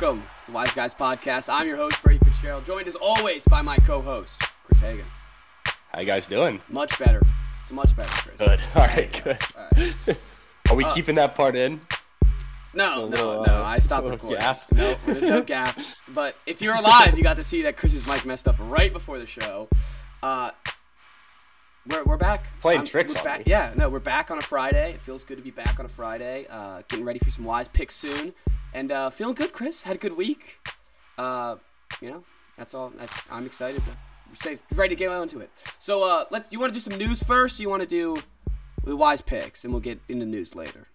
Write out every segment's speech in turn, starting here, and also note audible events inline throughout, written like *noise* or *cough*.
welcome to Wise Guys Podcast. I'm your host, Brady Fitzgerald, joined as always by my co host, Chris Hagan. How you guys doing? Much better. It's much better, Chris. Good. *laughs* All right, good. All right. *laughs* Are we Uh, keeping that part in? No, A no, no. uh, I stopped *laughs* little recording. gaffe. No, there's no gaffe. But if you're alive, you got to see that Chris's mic messed up right before the show. Uh, we're, we're back. Playing I'm- tricks on back. me. Yeah, no, we're back on a Friday. It feels good to be back on a Friday. Uh, getting ready for some wise picks soon, and uh, feeling good. Chris had a good week. Uh, you know, that's all. That's, I'm excited to say ready to get on to it. So, uh, let's. You want to do some news first? Or you want to do the wise picks, and we'll get into news later.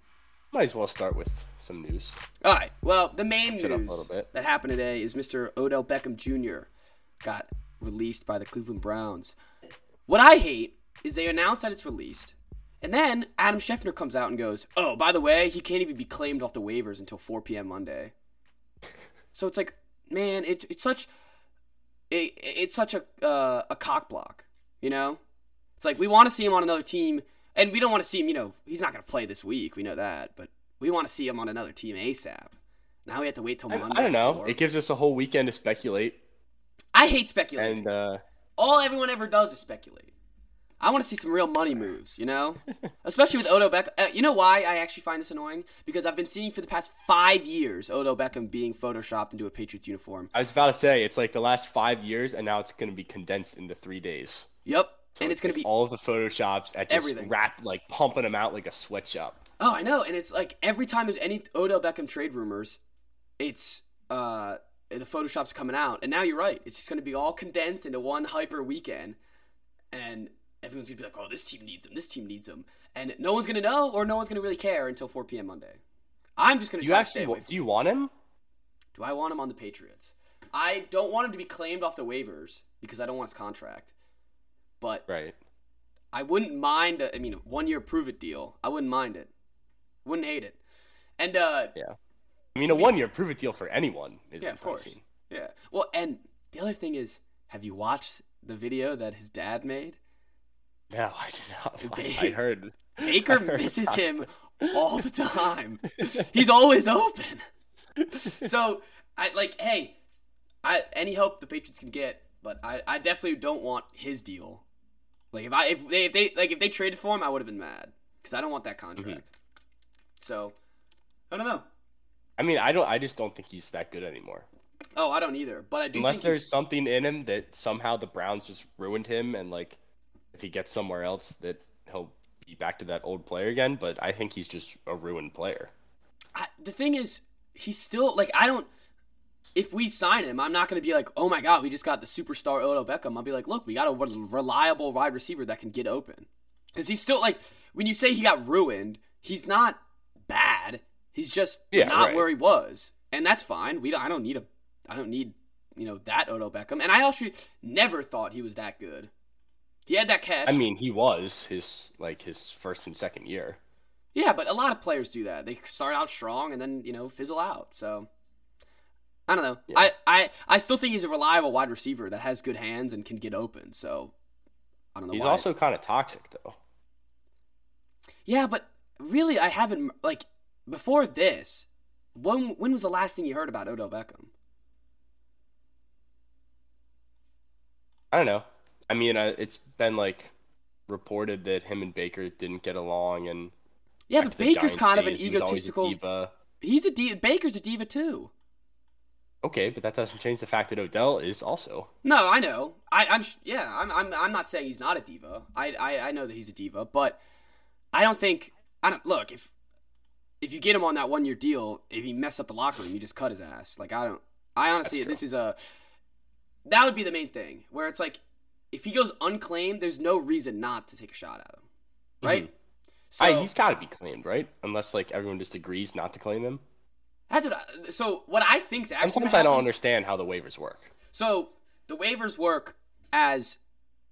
Might as well start with some news. All right. Well, the main news that happened today is Mr. Odell Beckham Jr. got released by the Cleveland Browns. What I hate is they announce that it's released, and then Adam Schefter comes out and goes, "Oh, by the way, he can't even be claimed off the waivers until 4 p.m. Monday." *laughs* so it's like, man, it's it's such it, it's such a uh, a cock block, you know? It's like we want to see him on another team, and we don't want to see him. You know, he's not going to play this week. We know that, but we want to see him on another team ASAP. Now we have to wait till I, Monday. I don't know. for- It gives us a whole weekend to speculate, I hate speculating. and uh, All everyone ever does is speculate. I want to see some real money *laughs* moves, you know? Especially with Odell Beckham. Uh, you know why I actually find this annoying? Because I've been seeing for the past five years Odell Beckham being photoshopped into a Patriots uniform. I was about to say it's like the last five years, and now it's going to be condensed into three days. Yep. So and it's going to be all of the photoshops at just Everything. wrap like pumping them out like a sweatshop. Oh, I know, and it's like every time there's any Odell Beckham trade rumors, it's uh the Photoshop's coming out, and now you're right. It's just going to be all condensed into one hyper weekend, and everyone's gonna be like, "Oh, this team needs him. This team needs him," and no one's gonna know, or no one's gonna really care until 4 p.m. Monday. I'm just gonna Do you actually stay away. wa- do you want him? Do I want him on the Patriots? I don't want him to be claimed off the waivers because I don't want his contract, but Right. I wouldn't mind. A, I mean, a one year prove it deal. I wouldn't mind it. Wouldn't hate it. And uh, yeah, I mean, a one-year prove-it deal for anyone is Yeah, of course. enticing. Yeah. Well, and the other thing is, have you watched the video that his dad made? No, I did not. They- I heard. *laughs* Baker I heard misses him all the time. *laughs* He's always open. So I like, hey, I any help the Patriots can get, but I, I definitely don't want his deal. Like if I if they if they like if they traded for him, I would have been mad because I don't want that contract. Mm-hmm. So I don't know. I mean, I don't. I just don't think he's that good anymore. Oh, I don't either. But I do Unless think there's he's- something in him that somehow the Browns just ruined him, and like if he gets somewhere else, that he'll be back to that old player again. But I think he's just a ruined player. I, the thing is, he's still like I don't. If we sign him, I'm not going to be like, oh my god, we just got the superstar Odell Beckham. I'll be like, look, we got a reliable wide receiver that can get open. Because he's still like, when you say he got ruined, he's not bad. He's just Yeah, not right. where he was, and that's fine. We don't, I don't need a, I don't need you know that Odell Beckham. And I actually never thought he was that good. He had that catch. I mean, he was his like his first and second year. Yeah, but a lot of players do that. They start out strong and then you know fizzle out. So I don't know. Yeah. I, I I still think he's a reliable wide receiver that has good hands and can get open. So I don't know. He's why. also kind of toxic though. yeah, but really, I haven't like before this. When when was the last thing you heard about Odell Beckham? I don't know. I mean, uh, it's been like reported that him and Baker didn't get along, and Yeah, but Baker's kind of an a egotistical. diva. He's a diva. Baker's a diva too. Okay, but that doesn't change the fact that Odell is also. No, I know. I, I'm yeah. I'm, I'm I'm not saying he's not a diva. I, I I know that he's a diva, but I don't think I don't look if if you get him on that one year deal, if he mess up the locker room, you just cut his ass. Like I don't. I honestly, this is a that would be the main thing where it's like if he goes unclaimed, there's no reason not to take a shot at him, right? Mhm. So I, he's got to be claimed, right? Unless like everyone just agrees not to claim him. that's what. I, so what I think's actually Sometimes I don't understand how the waivers work. So the waivers work as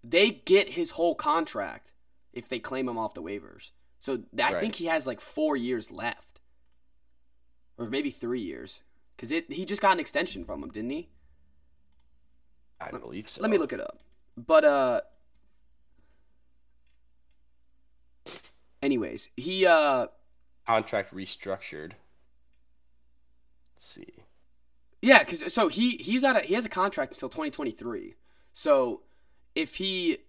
they get his whole contract if they claim him off the waivers. So I Right. think he has like four years left, or maybe three years, because it he just got an extension from him, didn't he? I believe so. Let me look it up. But uh, anyways, he uh Contract restructured. Let's see. Yeah, because so he he's out. Of, he has a contract until 2023. So if he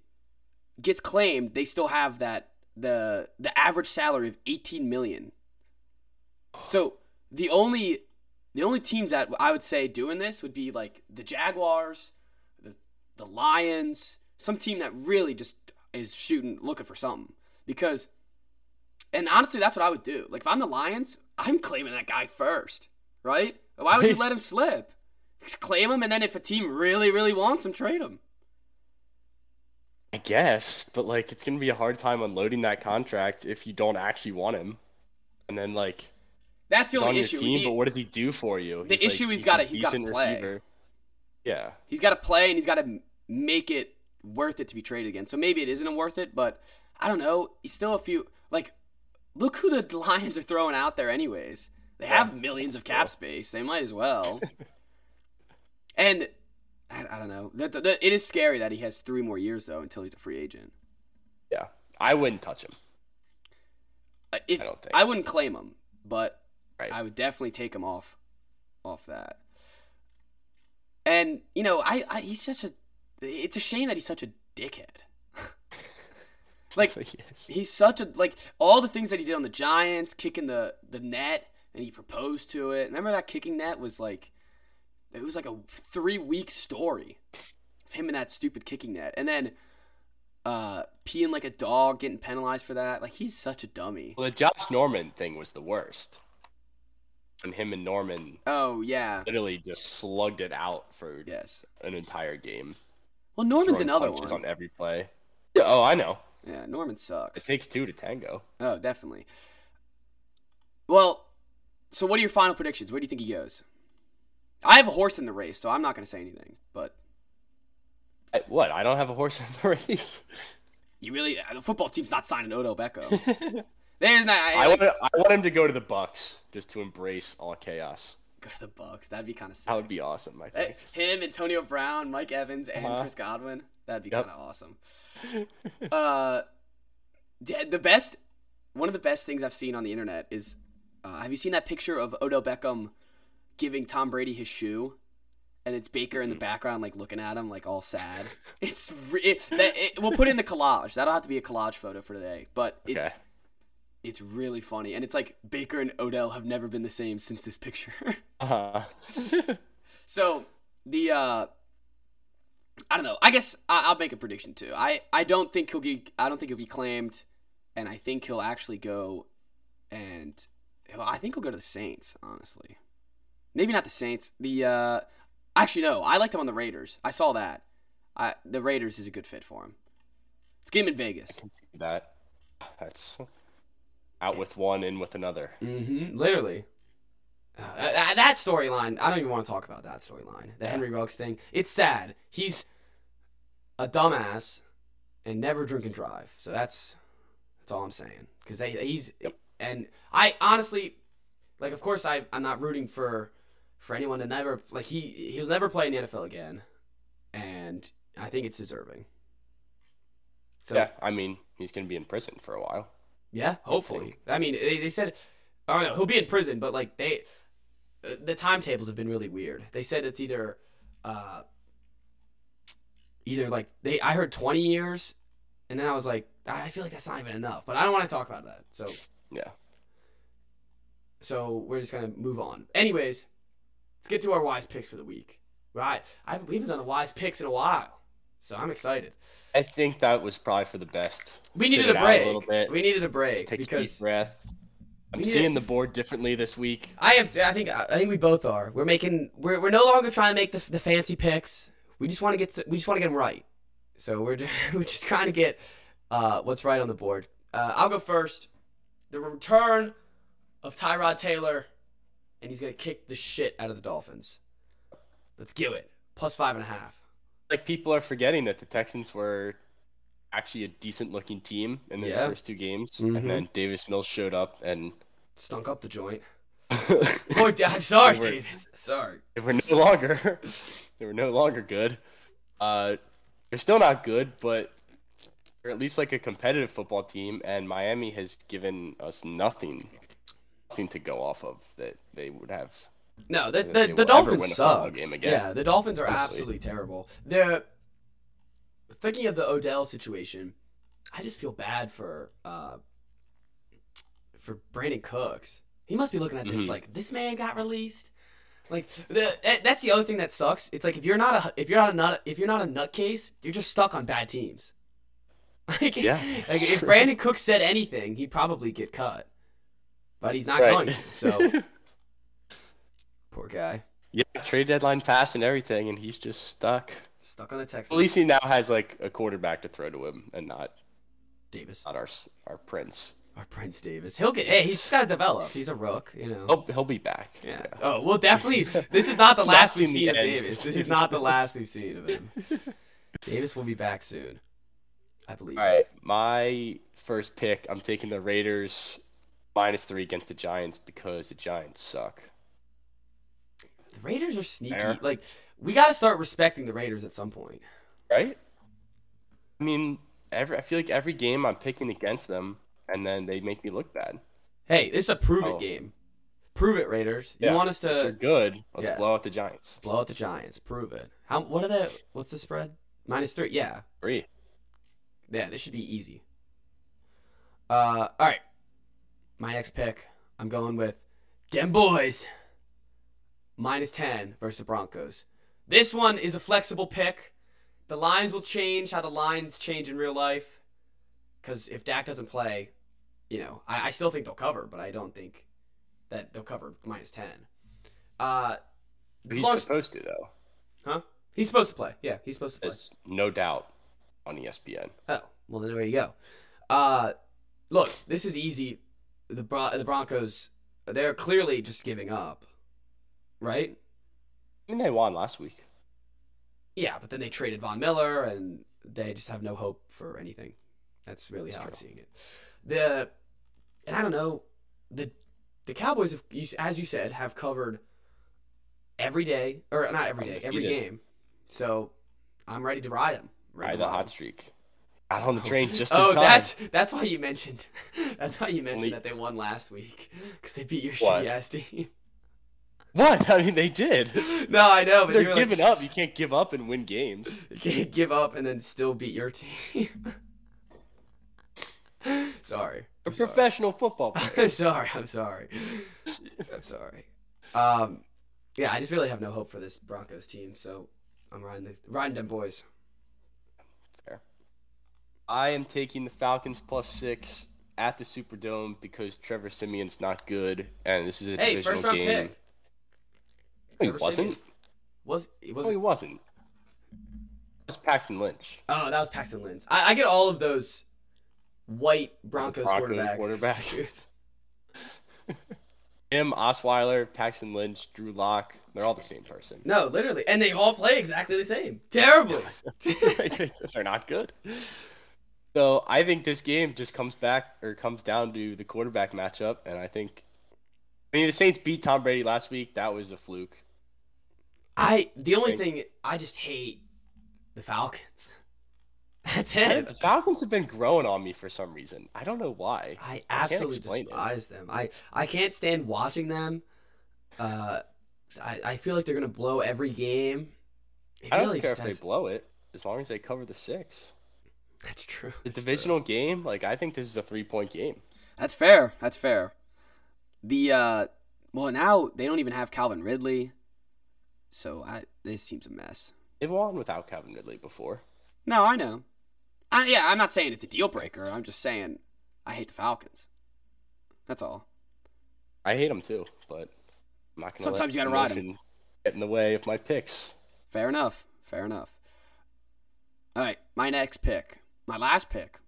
gets claimed, they still have that the the average salary of 18 million. So the only the only teams that I would say doing this would be like the Jaguars, the Lions, some team that really just is shooting looking for something because and honestly that's what I would do. Like if I'm the Lions, I'm claiming that guy first, right? Why would you *laughs* let him slip? Just claim him and then if a team really really wants him, trade him. I guess, but like it's gonna be a hard time unloading that contract if you don't actually want him, and then like That's the he's on only your issue. team, He- but what does he do for you? The He's, like- issue he's a gotta- he's gotta decent Receiver. Yeah, He's got to play and he's got to make it worth it to be traded again. So maybe it isn't worth it, but I don't know. He's still a few like look who the *laughs* Lions are throwing out there anyways. They have Yeah, millions of cap space. They might as well. *laughs* and I, I don't know. That, that- it is scary that he has 3 more years though until he's a free agent. yeah. I wouldn't touch him. Uh, If I don't think. I wouldn't claim him, but Right. I would definitely take him off off that. And you know, I, I he's such a it's a shame that he's such a dickhead. *laughs* like *laughs* yes. he's such a like all the things that he did on the Giants, kicking the the net and he proposed to it. Remember that kicking net was like it was like a 3 week story. of Him and that stupid kicking net. And then uh peeing like a dog, getting penalized for that. Like he's such a dummy. Well, the Josh Norman thing was the worst. And him and Norman Oh yeah. literally just slugged it out for Yes. an entire game. Well, Norman's another one. on every play. Yeah, oh, I know. Yeah, Norman sucks. It takes two to tango. Oh, definitely. Well, so what are your final predictions? Where do you think he goes? I have a horse in the race, so I'm not going to say anything. But I, what? I don't have a horse in the *laughs* race. you really, uh, the football team's not signing Odell Beckham. *laughs* There's not. I, I want I want him to go to the Bucks just to embrace all chaos. Go to the Bucks. That'd be kind of sick. That would be awesome. I think. Him, Antonio Brown, Mike Evans, and Uh-huh. Chris Godwin. That'd be Yep. kind of awesome. *laughs* Uh, the best, one of the best things I've seen on the internet is, uh, have you seen that picture of Odell Beckham giving Tom Brady his shoe, and it's Baker in the background like looking at him like all sad. *laughs* It's re- it, that, it, we'll put in the collage. That'll have to be a collage photo for today, but. Okay. It's really funny, and it's like Baker and Odell have never been the same since this picture. *laughs* uh *laughs* So the uh I don't know. I guess I, I'll make a prediction too. I I don't think he'll be. I don't think he'll be claimed, and I think he'll actually go, and I think he'll go to the Saints. Honestly, maybe not the Saints. The uh actually no. I liked him on the Raiders. I saw that. I the Raiders is a good fit for him. Let's get him in Vegas. can see that. That's out with one, in with another. Mm-hmm. Literally. Uh, that that storyline, I don't even want to talk about that storyline. The Henry Ruggs thing. It's sad. He's a dumbass and never drink and drive. So that's that's all I'm saying. Because he's and I honestly, like, of course, I I'm not rooting for for anyone to never like he he'll never play in the NFL again, and I think it's deserving. So yeah, I mean, he's gonna be in prison for a while. Yeah, hopefully. I mean, they, they said, I don't know, he'll be in prison, but like they, uh, the timetables have been really weird. They said it's either, uh, either like they, I heard twenty years, and then I was like, I feel like that's not even enough. But I don't want to talk about that. So, Yeah. so we're just gonna move on. Anyways, let's get to our wise picks for the week. Right, I we haven't done a wise picks in a while, so I'm excited. I think that was probably for the best. We needed a break. a little bit. We needed a break take a deep breath. I'm seeing the board differently this week. I am. I think. I think we both are. We're making. We're, we're no longer trying to make the, the fancy picks. We just want to get. We just want to get them right. So we're *laughs* we're just trying to get uh, what's right on the board. Uh, I'll go first. The return of Tyrod Taylor, and he's gonna kick the shit out of the Dolphins. Let's do it. Plus five and a half. Like people are forgetting that the Texans were actually a decent looking team in those Yeah. first two games, Mhm. and then Davis Mills showed up and Stunk up the joint. *laughs* Oh, I'm sorry, were- Davis. Sorry. they were no longer *laughs* they were no longer good. Uh, they're still not good, but they're at least like a competitive football team. And Miami has given us nothing, nothing to go off of that they would have No, the the, the Dolphins suck. Yeah, the Dolphins are honestly. absolutely terrible. They're thinking of the Odell situation. I just feel bad for uh for Brandin Cooks. He must be looking at this Mhm. like this man got released. Like the that's the other thing that sucks. It's like if you're not a if you're not a nut if you're not a nutcase, you're just stuck on bad teams. *laughs* Like, Yeah, like if. Brandin Cooks said anything, he'd probably get cut. But he's not Right. going to. So *laughs* poor guy. yeah, trade deadline pass and everything, and he's just stuck. Stuck on the Texans. At least he now has like a quarterback to throw to him, and not Davis. not our our prince. Our Prince Davis. He'll get. Hey, he's got to develop. He's a rook, you know. He'll he'll be back. yeah. Oh, well, definitely. This is not the *laughs* Not last we've seen of. Davis. This *laughs* is not the last we've seen of him. *laughs* Davis will be back soon, I believe. All right, my first pick. I'm taking the Raiders minus three against the Giants because the Giants suck. The Raiders are sneaky. Fair. Like we got to start respecting the Raiders at some point. Right? I mean, every I feel like every game I'm picking against them, and then they make me look bad. Hey, this is a prove it Oh. game. Prove it, Raiders. You Yeah, want us to good. Let's yeah. blow out the Giants. blow out the Giants? Prove it. How? What are the? What's the spread? Minus three. Yeah. Three. Yeah, this should be easy. Uh, all right. My next pick, I'm going with Dem Boys. Minus 10 versus the Broncos. This one is a flexible pick. The lines will change how the lines change in real life. Because if Dak doesn't play, you know, I, I still think they'll cover, but I don't think that they'll cover minus 10. Uh, He's long- supposed to though. huh? He's supposed to play. Yeah, he's supposed to play. There's no doubt on ESPN. Oh, well then there you go. Uh, look, this is easy. The Bron- the Broncos, they're clearly just giving up, right? I mean, they won last week. Yeah, but then they traded Von Miller, and they just have no hope for anything. That's really That's how I'm seeing it. The and I don't know the the Cowboys, have, you- as you said, have covered every day or not every day, every game. So I'm ready to ride them. Ride the hot streak. Out on the oh. train just in oh, that's that's why you mentioned. *laughs* That's why you mentioned Only- that they won last week because they beat your shitty ass team. What? I mean, they did. *laughs* no, I know, but They're you're giving like, up. You can't give up and win games. *laughs* You can't give up and then still beat your team. *laughs* sorry. A I'm sorry. professional football player. Sorry. I'm sorry. I'm sorry. Um, yeah, I just really have no hope for this Broncos team, so I'm riding the riding them boys. Fair. I am taking the Falcons plus six at the Superdome because Trevor Siemian's not good, and this is a Hey, divisional game. pick. No, he wasn't. Siemian. Was it was No, he wasn't. It was Paxton Lynch. Oh, that was Paxton Lynch. I, I get all of those white Broncos, Broncos quarterbacks. quarterbacks. *laughs* *laughs* Him, Osweiler, Paxton Lynch, Drew Lock. They're all the same person. no, literally, and they all play exactly the same. Terribly. *laughs* They're not good. So I think this game just comes back or comes down to the quarterback matchup, and I think. I mean, the Saints beat Tom Brady last week. That was a fluke. I the only thing I just hate the Falcons. *laughs* That's it. The. Falcons have been growing on me for some reason. I don't know why. I can't absolutely it. despise them. I I can't stand watching them. Uh, I I feel like they're gonna blow every game. It I don't really care if they blow it, as long as they cover the six. That's true. The divisional game, like I think this is a three point game. That's fair. That's fair. The uh, well now they don't even have Calvin Ridley, so I this seems a mess. They've won without Calvin Ridley before. No, I know. I, yeah, I'm not saying it's a deal breaker. I'm just saying I hate the Falcons. That's all. I hate them too, but I'm not gonna Sometimes let you gotta ride emotion get in the way of my picks. Fair enough. Fair enough. All right, my next pick, my last pick.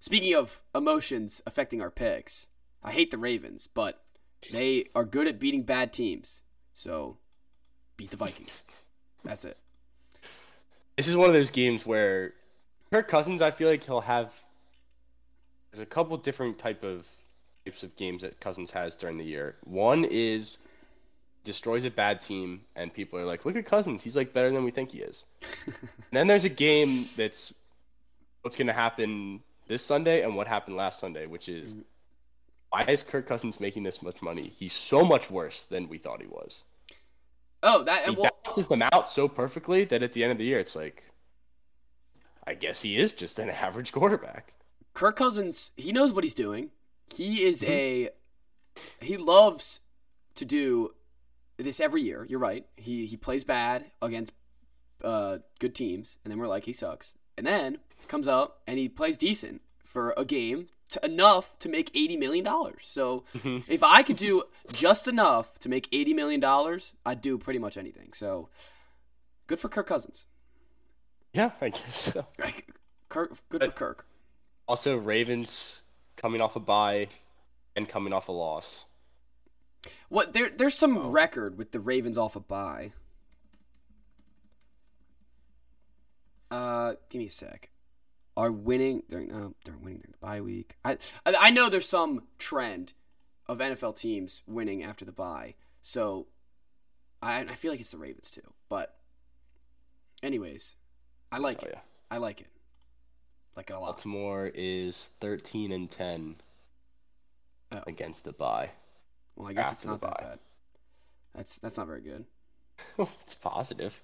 Speaking of emotions affecting our picks, I hate the Ravens, but they are good at beating bad teams. So, beat the Vikings. That's it. This is one of those games where Kirk Cousins, I feel like he'll have. There's a couple different type of types of games that Cousins has during the year. One is destroys a bad team, and people are like, "Look at Cousins, he's like better than we think he is." *laughs* then there's a game that's what's going to happen this Sunday and what happened last Sunday, which Mm. is why is Kirk Cousins making this much money? He's so much worse than we thought he was. Oh, that He well, balances them out so perfectly that at the end of the year, it's like, I guess he is just an *laughs* average quarterback. Kirk Cousins, he knows what he's doing. He is Mhm. a he loves to do this every year. You're right. He he plays bad against uh, good teams, and then we're like he sucks. And then comes out and he plays decent for a game to, enough to make eighty million dollars. So *laughs* if I could do just enough to make eighty million dollars, I'd do pretty much anything. So good for Kirk Cousins. yeah, I guess so. *laughs* Like, Kirk, good for Kirk. Also, Ravens coming off a bye and coming off a loss. What there? There's some Oh. record with the Ravens off a bye. Uh, give me a sec. Are winning during no, they're winning during the bye week. I I know there's some trend of NFL teams winning after the bye, so I I feel like it's the Ravens too. But anyways, I like Oh it. yeah. I like it. Like it a lot. Baltimore is 13 and 10 Oh. against the bye. Well, I guess it's after the not that bad. That's that's not very good. *laughs* it's positive.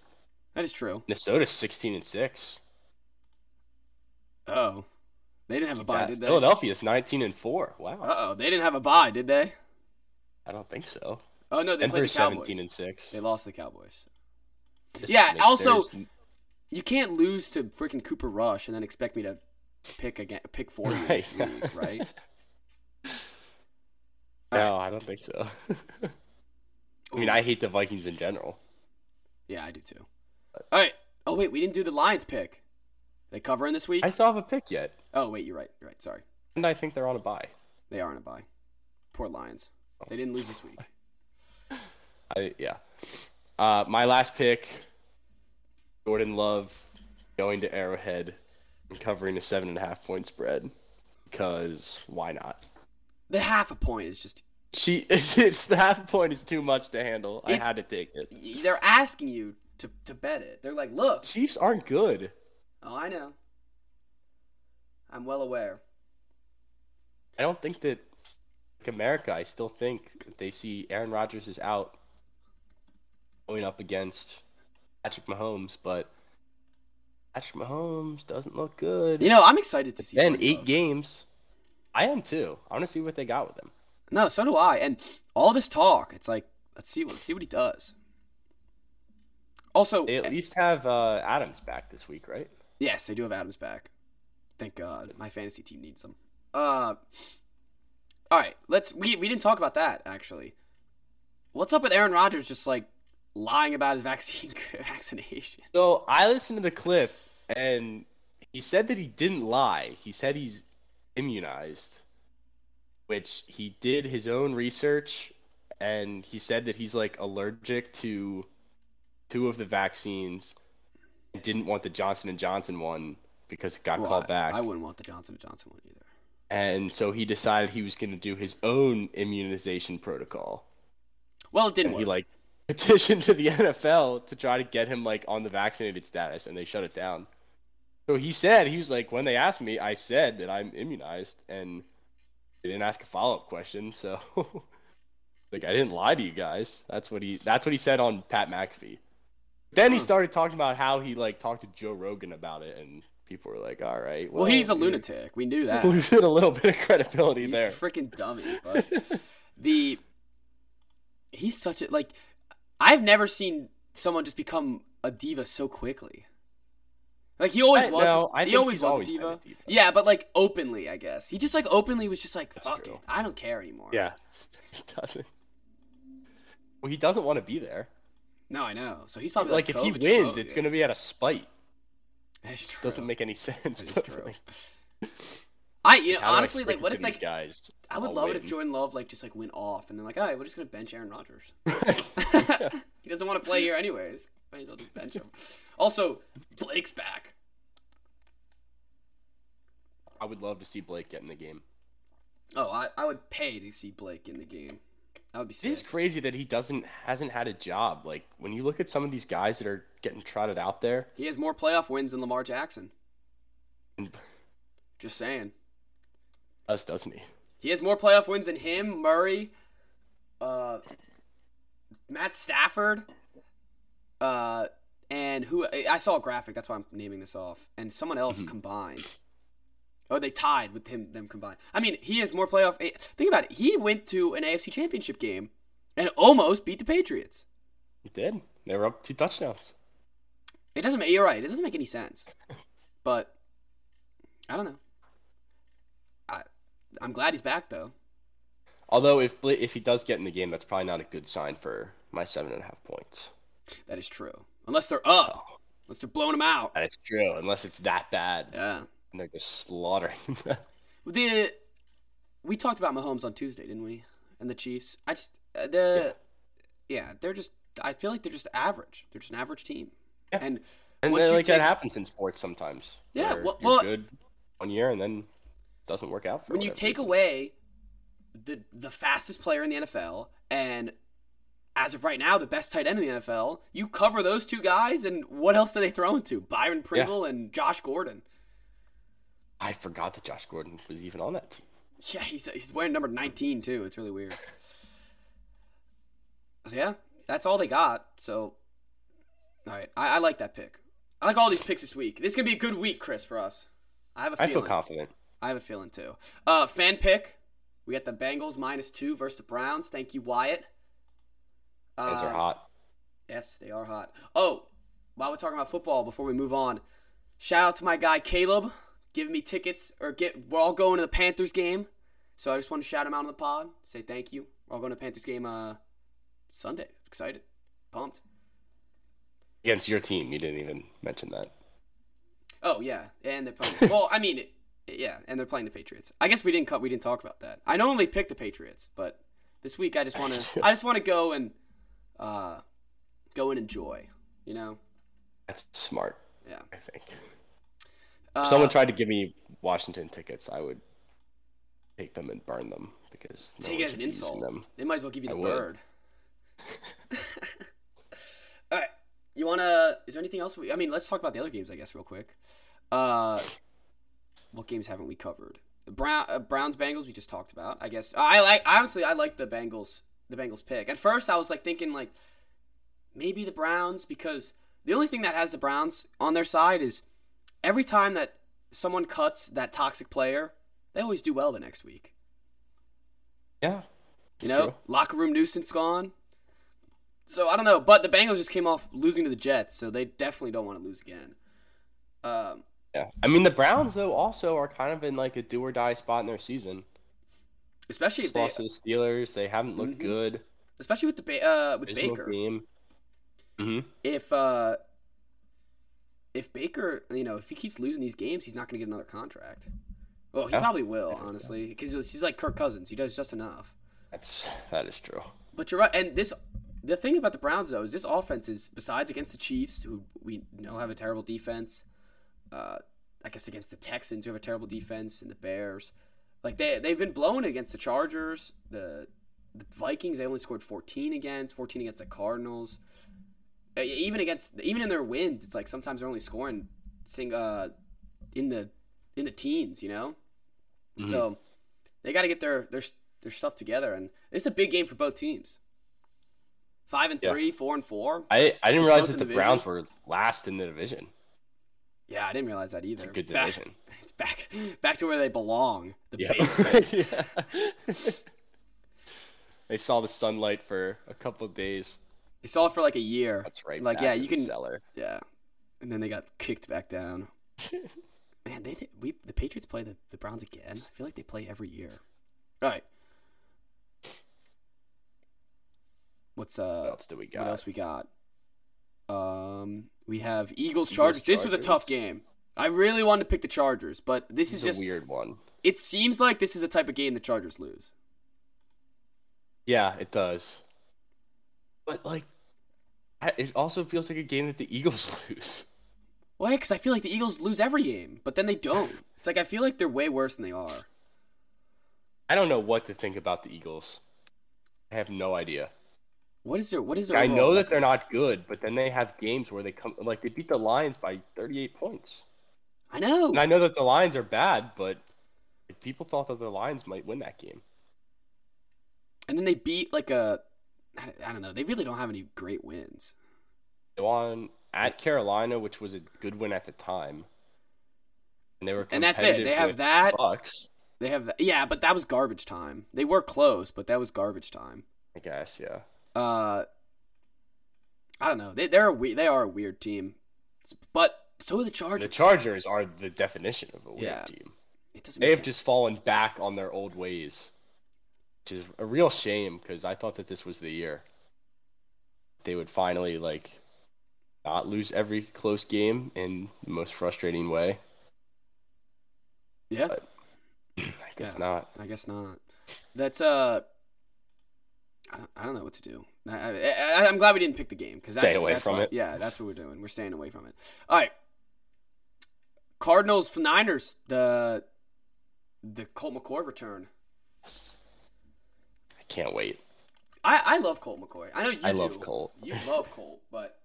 That is true. Minnesota's 16 and 6. Oh, they didn't have a bye, did they? Philadelphia's 19 and 4. Wow. Uh oh, they didn't have a bye, did they? I don't think so. Oh no, they played Denver's the Cowboys. 17 and 6. They lost the Cowboys. This Yeah, also- there's- You can't lose to freaking Cooper Rush and then expect me to pick again, pick for you Right. week, *laughs* right? no, I don't think so. *laughs* I mean, I hate the Vikings in general. yeah, I do too. All right. Oh wait, we didn't do the Lions pick. They covering this week? I still have a pick yet, Oh wait, you're right. You're right. Sorry, and I think they're on a bye. they are on a bye. Poor Lions. They didn't lose this week. *laughs* I yeah. Uh, my last pick, Jordan Love, going to Arrowhead and covering a seven and a half point spread, because why not? The half a point is just. She *laughs* it's, it's the half a point is too much to handle. I had to take it. They're asking you to to bet it. They're like, look. Chiefs aren't good. Oh, I know. I'm well aware. I don't think that like America. I still think that they see Aaron Rodgers is out, going up against Patrick Mahomes, but Patrick Mahomes doesn't look good. You know, I'm excited to see. then eight Love. games. I am too. I want to see what they got with him. No, so do I. And all this talk, it's like, let's see what let's see what he does. Also, They at least have uh, Adams back this week, right? Yes, they do have Adams back. Thank God, my fantasy team needs him. Uh, all right, let's. We we didn't talk about that actually. What's up with Aaron Rodgers just like lying about his vaccine *laughs* vaccination? So I listened to the clip, and he said that he didn't lie. He said he's immunized, which he did his own research, and he said that he's like allergic to two of the vaccines, didn't want the Johnson and Johnson one because it got Well, called I- back. I wouldn't want the Johnson and Johnson one either. and so he decided he was going to do his own immunization protocol. Well, it didn't and he like *laughs* petitioned to the NFL to try to get him like on the vaccinated status, and they shut it down. So he said he was like, when they asked me, I said that I'm immunized, and they didn't ask a follow up question. So *laughs* like I didn't lie to you guys. That's what he that's what he said on Pat McAfee. Then he started talking about how he like talked to Joe Rogan about it, and people were like, "All right, well, he's a you're lunatic. We knew that. *laughs* Losing a little bit of credibility He's there. a freaking dummy. *laughs* But the he's such a like I've never seen someone just become a diva so quickly. Like he always I- was. no, I he always was always a diva. a diva. Yeah, but like openly, I guess. He just like openly was just like, That's "Fuck true. it, I don't care anymore." Yeah, *laughs* he doesn't. Well, he doesn't want to be there. No, I know. So he's probably like if he wins, slow, it's yeah. gonna be out of spite. That's true. Doesn't make any sense. That is but, true. like, I you know honestly like what if these like guys? I would love it if win? Jordan Love like just like went off and then like, all right, we're just gonna bench Aaron Rodgers. *laughs* *laughs* He doesn't want to play here anyways. Might as well just bench him. Also, Blake's back. I would love to see Blake get in the game. Oh, I, I would pay to see Blake in the game. That would be sick. is crazy that he doesn't hasn't had a job. Like when you look at some of these guys that are getting trotted out there, He has more playoff wins than Lamar Jackson. Just saying. us doesn't he? He has more playoff wins than him, Murray, uh, Matt Stafford. Uh, and who I saw a graphic. That's why I'm naming this off. And someone else Mhm. combined. Oh, they tied with him them combined. I mean, he has more playoff. eh, Think about it. He went to an AFC Championship game and almost beat the Patriots. He did. They were up two touchdowns. It doesn't make. You're right. It doesn't make any sense. *laughs* But I don't know. I I'm glad he's back though. Although if if he does get in the game, that's probably not a good sign for my seven and a half points. That is true. Unless they're up. Unless they're blowing him out. That is true, unless it's that bad Yeah. And they're just slaughtering. *laughs* them. The we talked about Mahomes on Tuesday, didn't we? And the Chiefs. I just uh, the yeah. they're just. I feel like they're just average. They're just an average team. Yeah. And and then, like take- that happens in sports sometimes. Yeah, well- well- good one year and then it doesn't work out for when you take reason. away the the fastest player in the NFL and as of right now the best tight end in the NFL, you cover those two guys and what else are they throwing to? Byron Pringle and Josh Gordon. I forgot that Josh Gordon was even on that team. Yeah, he's he's wearing number 19 too. It's really weird. So yeah, that's all they got. So all right, I, I like that pick. I like all these picks this week. This is gonna be a good week, Chris, for us. I have a I feeling. feel confident. I have a feeling too. Uh, fan pick. We got the Bengals minus two versus the Browns. Thank you, Wyatt. Fans are Uh, hot. Yes, they are hot. Oh, while we're talking about football, before we move on, shout out to my guy Caleb, giving me tickets or get. We're all going to the Panthers game, so I just want to shout him out on the pod. Say thank you. We're all going to Panthers game uh Sunday. Excited, pumped. Against your team, you didn't even mention that. Oh yeah, and they're playing. well, I mean, yeah, and they're playing the Patriots. I guess we didn't cut. We didn't talk about that. I normally pick the Patriots, but this week I just want to. *laughs* I just want to go and uh, go and enjoy. You know. That's smart, Yeah. I think. Uh, If someone tried to give me Washington tickets, I would take them and burn them because no take it as an insult. Them. They might as well give you the would. bird. *laughs* All right. You wanna? Is there anything else? We, I mean, let's talk about the other games, I guess, real quick. Uh, what games haven't we covered? Brown, uh, Browns, Bengals. We just talked about. I guess I like. Honestly, I like the Bengals. The Bengals pick. At first, I was like thinking like maybe the Browns because the only thing that has the Browns on their side is every time that someone cuts that toxic player, they always do well the next week. Yeah. You know, true. locker room nuisance gone. So I don't know, but the Bengals just came off losing to the Jets, so they definitely don't want to lose again. Um, Yeah. I mean, the Browns though also are kind of in like a do or die spot in their season. especially if they, lost to the Steelers. They haven't looked Mhm. good. especially with the ba- uh, with Baker. game. hmm If uh, if Baker, you know, if he keeps losing these games, he's not going to get another contract. Well, he Yeah. probably will, honestly, because he's like Kirk Cousins. He does just enough. That's that is true. But you're right, and this the thing about the Browns though is this offense is besides against the Chiefs, who we know have a terrible defense. Uh, I guess against the Texans, who have a terrible defense, and the Bears, like they they've been blown against the Chargers, the the Vikings. They only scored 14 against, 14 against the Cardinals. Uh, even against even in their wins, it's like sometimes they're only scoring sing uh in the in the teens, you know. Mhm. So they got to get their their their stuff together, and it's a big game for both teams. Five and Yeah. three, four and four. I I didn't realize that the the Browns were last in the division. Yeah, I didn't realize that either. It's a good Back- division. *laughs* it's back back to where they belong. The Yeah. basement. *laughs* yeah. *laughs* they saw the sunlight for a couple of days. They saw it for like a year. That's right. Like, yeah, you can- cellar. Yeah, and then they got kicked back down. *laughs* Man, they did- we the Patriots play the, the Browns again. I feel like they play every year. All right. What's uh? what else do we got? What else we got? Um, we have Eagles Chargers. This was a tough game. I really wanted to pick the Chargers, but this, This is is just. a weird one. It seems like this is the type of game the Chargers lose. Yeah, it does. But like, I- it also feels like a game that the *laughs* Eagles lose. Why? Because I feel like the Eagles lose every game, but then they don't. It's like I feel like they're way worse than they are. I don't know what to think about the Eagles. I have no idea. What is their? What is their? I know that record? they're not good, but then they have games where they come like they beat the Lions by 38 points. I know. And I know that the Lions are bad, but people thought that the Lions might win that game. And then they beat like a. I I don't know. They really don't have any great wins. They won at Carolina, which was a good win at the time. And they were And that's it. They have that. Bucks. They have yeah, but that was garbage time. They were close, but that was garbage time. I guess, yeah. Uh, I don't know. They they're a we- they are a weird team, but so are the Chargers. The Chargers are the definition of a weird Yeah. team. it doesn't. They have just fallen back on their old ways, which is a real shame because I thought that this was the year they would finally like not lose every close game in the most frustrating way. yeah. *clears throat* I guess Yeah. not. I guess not. That's uh. I don't, I don't know what to do. I, I, I'm glad we didn't pick the game because Stay away from it. Yeah, that's what we're doing. We're staying away from it. All right. Cardinals Niners. The the Colt McCoy return. I can't wait. I, I love Colt McCoy. I know you I do. love Colt. You love Colt, but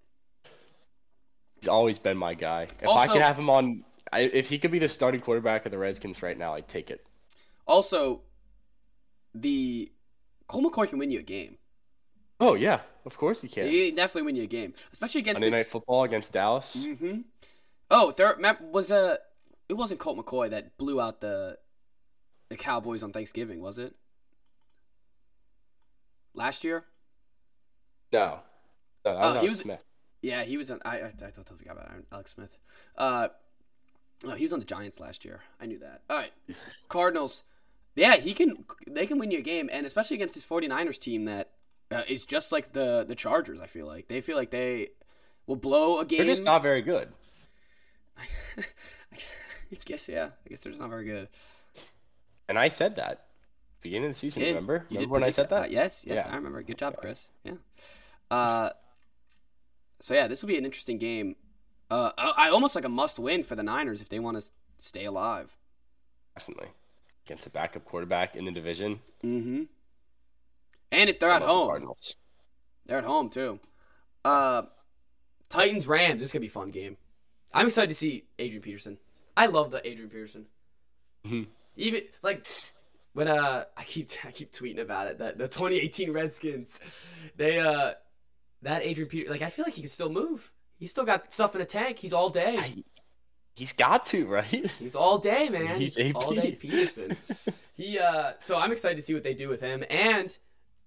He's always been my guy. If I Also- could have him on, I, if he could be the starting quarterback of the Redskins right now, I'd take it. also the Colt McCoy can win you a game. Oh yeah, of course he can. He definitely win you a game, especially against Monday Night. Football against Dallas. hmm Oh, there was a. It wasn't Colt McCoy that blew out the the Cowboys on Thanksgiving, was it? Last year? No, no, Oh, he Alex was- Smith. Yeah, he was on. I I, I totally forgot about Alex Smith. Uh, no, he was on the Giants last year. I knew that. All right, Cardinals. Yeah, he can. They can win you a game, and especially against this 49ers team that uh, is just like the the Chargers. I feel like they feel like they will blow a game. They're just not very good. *laughs* I guess yeah. I guess they're just not very good. And I said that beginning of the season. Remember? you Remember when I said that? Uh, yes, yes, Yeah. I remember. Good job, Chris. Yeah. Uh, so yeah, this will be an interesting game. Uh, I, I almost like a must win for the Niners if they want to stay alive. Definitely against a backup quarterback in the division. Mm-hmm. And if they're I at the home, Cardinals. they're at home too. Uh, Titans Rams. This is gonna be a fun game. I'm excited to see Adrian Peterson. I love the Adrian Peterson. Mhm. Even like *laughs* when uh *laughs* I keep I keep tweeting about it that the 2018 Redskins they uh that Adrian Peter like I feel like he can still move. He's still got stuff in the tank. He's all day. I- he's got to right. *laughs* He's all day, man. He's AP. all day Peterson. *laughs* he uh so I'm excited to see what they do with him and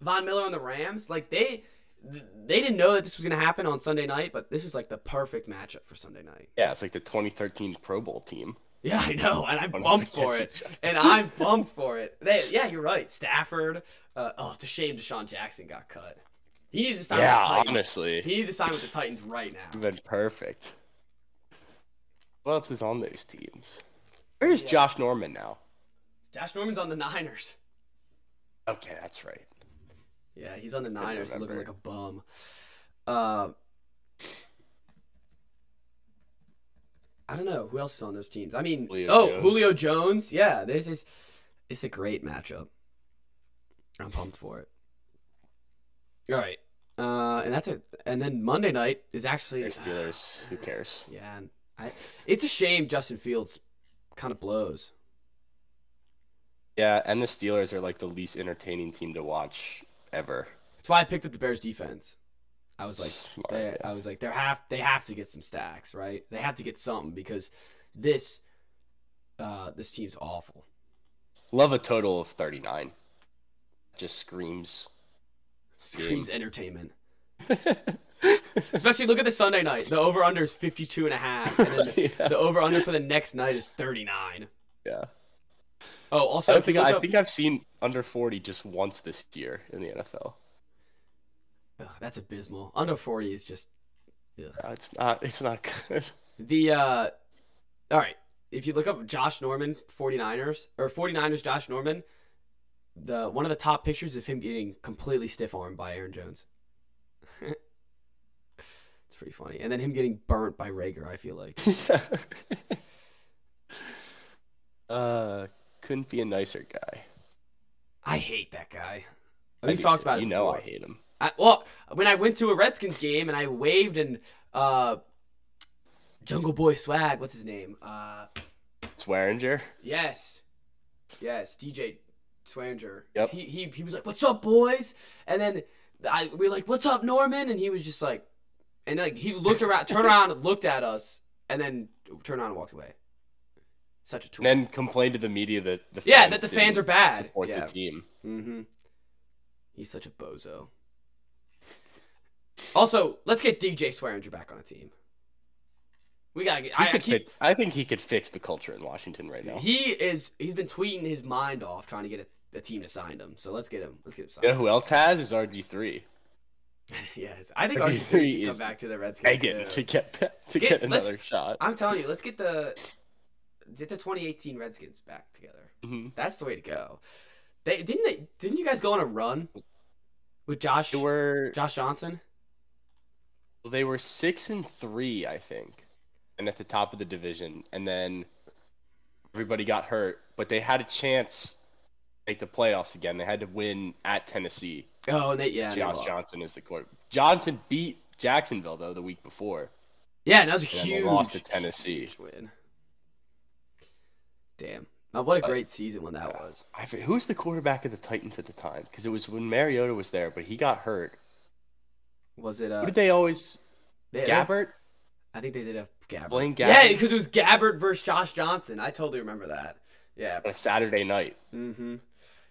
Von Miller on the Rams. Like they they didn't know that this was gonna happen on Sunday night, but this was like the perfect matchup for Sunday night. Yeah, it's like the 2013 Pro Bowl team. Yeah, I know, and I'm bumped for it, and I'm bumped for it. They, yeah, you're right. Stafford. Uh, oh, it's a shame DeSean Jackson got cut. He needs to sign with the Yeah, Titans. honestly, He needs to sign with the Titans right now. been perfect. What else is on those teams? Where's Yeah. Josh Norman now? Josh Norman's on the Niners. Okay, that's right. Yeah, he's on the Niners looking like a bum. Uh, I don't know who else is on those teams. I mean, Julio oh, Jones. Julio Jones. Yeah, this is it's a great matchup. I'm pumped for it. All right, uh, and that's it. And then Monday night is actually They're Steelers. *sighs* Who cares? Yeah, I. It's a shame Justin Fields kind of blows. Yeah, and the Steelers are like the least entertaining team to watch ever. That's why I picked up the Bears defense. I was like, Smart, they, yeah. I was like, they have they have to get some stacks, right? They have to get something because this uh this team's awful. Love a total of 39. Just screams. Screams entertainment. *laughs* Especially look at the Sunday night. The over under is 52 and a half and then *laughs* the, Yeah. the over under for the next night is 39. yeah. Oh, also I, don't if you think, I up- think I've seen under 40 just once this year in the NFL. Ugh, that's abysmal. Under 40 is just ugh. Uh, It's not. It's not good. *laughs* The uh all right. If you look up Josh Norman 49ers or 49ers Josh Norman, the one of the top pictures of him getting completely stiff armed by Aaron Jones. *laughs* it's pretty funny. And then him getting burnt by Rager, I feel like. *laughs* uh, couldn't be a nicer guy. I hate that guy. We've talked about it You know before. I hate him. I, well, when I went to a Redskins game and I waved and uh Jungle Boy Swag, what's his name? Uh Swearinger. Yes. Yes, DJ Swanger. Yep. He, he he was like, "What's up, boys?" And then I we were like, "What's up, Norman?" And he was just like, and like he looked around, *laughs* turned around, and looked at us, and then turned around and walked away. Such a tool. And then complained to the media that the fans Yeah, that the fans didn't are bad. Support Yeah. the team. Mm-hmm. He's such a bozo. Also, let's get DJ Swearinger back on a team. We gotta get. I, I keep, fix, I think he could fix the culture in Washington right now. he is. He's been tweeting his mind off trying to get a, a team to sign him. So let's get him. Let's get him You know who else has is RG three. *laughs* yes, I think RG3 RG3 should come is back to the Redskins. Too. to get to Get- get, another shot. I'm telling you, let's get the get the 2018 Redskins back together. Mhm. That's the way to go. They didn't they didn't you guys go on a run with Josh They were Josh Johnson? They were six and three, I think, and at the top of the division, and then everybody got hurt, but they had a chance to make the playoffs again. They had to win at Tennessee. Oh, they yeah, Josh. Johnson is the court. Johnson beat Jacksonville though the week before, Yeah, and that was a huge lost to Tennessee. huge win. Damn. Oh, what a great season when that yeah. was. I who was the quarterback of the Titans at the time? Because it was when Mariota was there, but he got hurt. Was it uh did they always? they- Gabbert, I think they did have Gabbert. Blaine Yeah, because it was Gabbert versus Josh Johnson. I totally remember that. Yeah. on a Saturday night. Mm-hmm.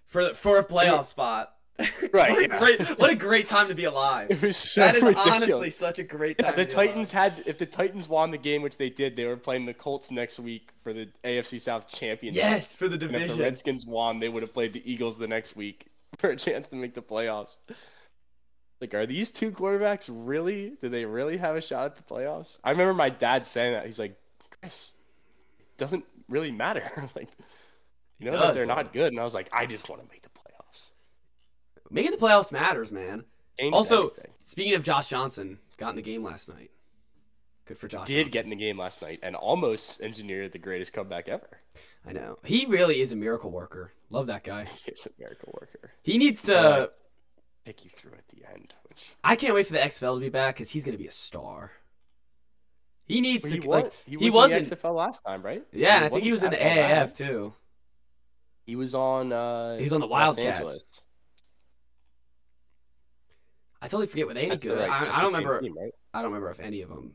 For for a playoff spot. *laughs* Right, what, a yeah. great, what a great time to be alive. *laughs* It was so That is ridiculous. honestly such a great Yeah, time. the to be alive. Titans had if the Titans won the game, which they did, they were playing the Colts next week for the AFC South championship. Yes, for the And if the. Redskins won, they would have played the Eagles the next week for a chance to make the playoffs. Like, are these two quarterbacks really? Do they really have a shot at the playoffs? I remember my dad saying that. He's like, Chris, it doesn't really matter. *laughs* like, you know that they're not good. And I was like, I just want to make the playoffs. Making the playoffs matters, man. Changes Also, everything. speaking of Josh Johnson, got in the game last night. Good for Josh. did Johnson. get in the game last night and almost engineered the greatest comeback ever. I know. He really is a miracle worker. Love that guy. *laughs* He's a miracle worker. He needs to. Pick you through at the end, which I can't wait for the XFL to be back because he's going to be a star. He needs Well, to. he like, was. He he was in wasn't- the XFL last time, right? yeah, and I think he was in the wasn't bad. AAF too. He was on. Uh, He was on the Wildcats. I totally forget what they any That's the good. right- I, I don't remember. team, right? I don't remember if any of them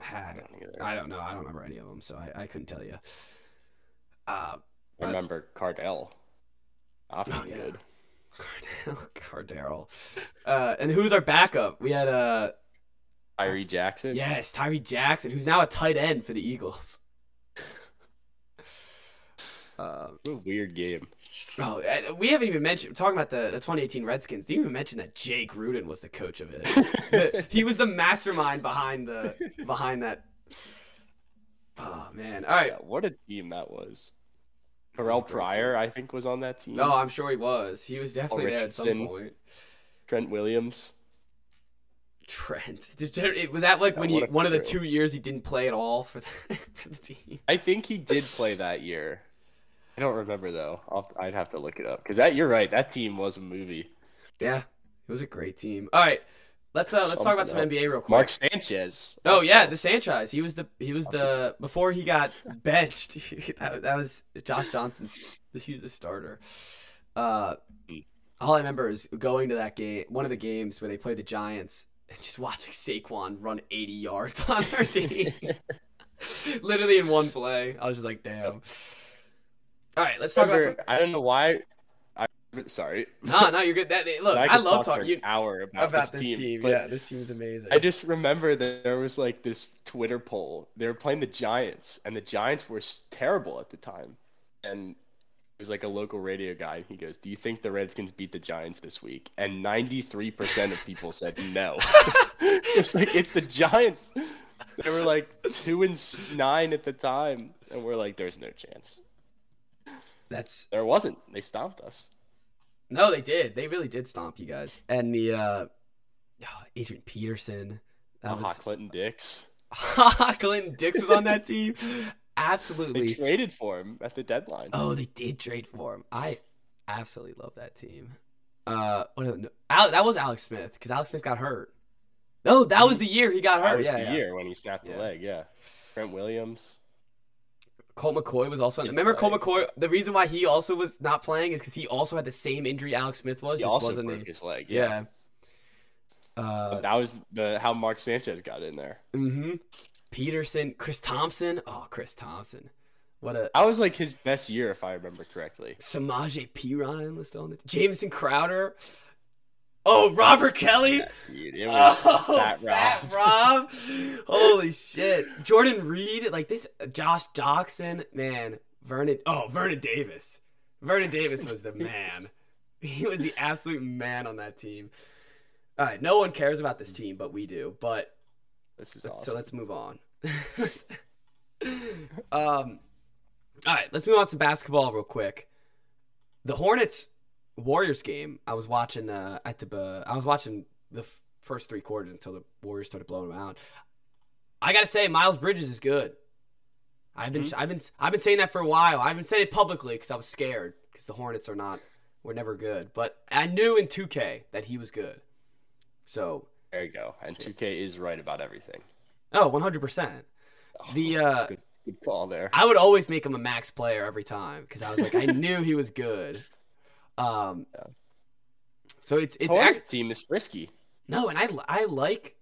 I had. don't. I don't know. I don't remember any of them, so I, I couldn't tell you. Uh, I remember Cardell. Often Oh, yeah. good. Cardell, *laughs* Cardell. Uh, and who's our backup? We had uh, Tyree Jackson. yes, Tyree Jackson, who's now a tight end for the Eagles. Uh, *laughs* What a weird game. oh, uh, we haven't even mentioned talking about the, the 2018 Redskins. Didn't even mention that Jay Gruden was the coach of it. *laughs* The- he was the mastermind behind the behind that. Oh man! All right. Yeah, what a team that was. Terrelle Pryor, I think, was on that team. No, I'm sure he was. He was definitely there at some point. Trent Williams. Trent. *laughs* Did- Was that like Yeah, when he one of the two years he didn't play at all for the, *laughs* for the team? I think he did play that year. I don't remember though. I'll, I'd have to look it up because that you're right. That team was a movie. Yeah, it was a great team. All right, let's uh let's talk about some Something NBA real quick. Mark Sanchez. Oh also. yeah, the Sanchez. He was the he was the before he got benched. *laughs* that, that was Josh Johnson's. He was a starter. Uh, all I remember is going to that game, one of the games where they played the Giants, and just watching Saquon run 80 yards *laughs* on their team, *laughs* literally in one play. I was just like, damn. All right, let's talk about some. I don't know why. Sorry. No, no, you're good. That, *laughs* look, I, I, love talk talking you, hour about, about this, this team. team. Yeah, this team is amazing. I just remember that there was like this Twitter poll. They were playing the Giants, and the Giants were terrible at the time. And it was like a local radio guy. And he goes, "Do you think the Redskins beat the Giants this week?" And ninety three percent of people said no. *laughs* it's like it's the Giants. They were like two and nine at the time, and we're like, "There's no chance." That's There wasn't. They stomped us. No, they did. They really did stomp you guys. And the uh oh, Adrian Peterson. That Aha, was Clinton Dix. *laughs* Clinton Dix was on that team. Absolutely. They traded for him at the deadline. Oh, they did trade for him. I absolutely love that team. Uh, what? Al, that was Alex Smith because Alex Smith got hurt. No, that was the year he got hurt. That was yeah, the yeah. year when he snapped Yeah. the leg. Yeah. Trent Williams. Colt McCoy was also. Remember play. Colt McCoy? The reason why he also was not playing is because he also had the same injury Alex Smith was. He just also wasn't broke his leg. Yeah. Yeah. Uh, that was the how Mark Sanchez got in there. mm-hmm. Peterson, Chris Thompson. Oh, Chris Thompson. What a That was like his best year, if I remember correctly. Samaje Perine was still on the Jamison Crowder. Oh, Robert Kelley. Dude, it was Oh, Fat Fat Rob. Rob. Holy shit. Jordan Reed, like this Josh Doctson, man. Vernon oh, Vernon Davis. Vernon Davis was the man. *laughs* He was the absolute man on that team. All right, no one cares about this team, but we do. But This is so let's move on. *laughs* um, all right, let's move on to basketball real quick. The Hornets Warriors game. I was watching uh, at the. Uh, I was watching the f- first three quarters until the Warriors started blowing them out. I gotta say, Miles Bridges is good. I've been, I've been, I've been saying that for a while. I've been saying it publicly because I was scared because the Hornets are not, were never good. But I knew in 2K that he was good. So, there you go. And 2K is right about everything. oh, 100. percent The uh, Good, good call there. I would always make him a max player every time because I was like, I knew he was good. *laughs* Um, Yeah. so it's it's Hornet act- team is frisky. no, and I I like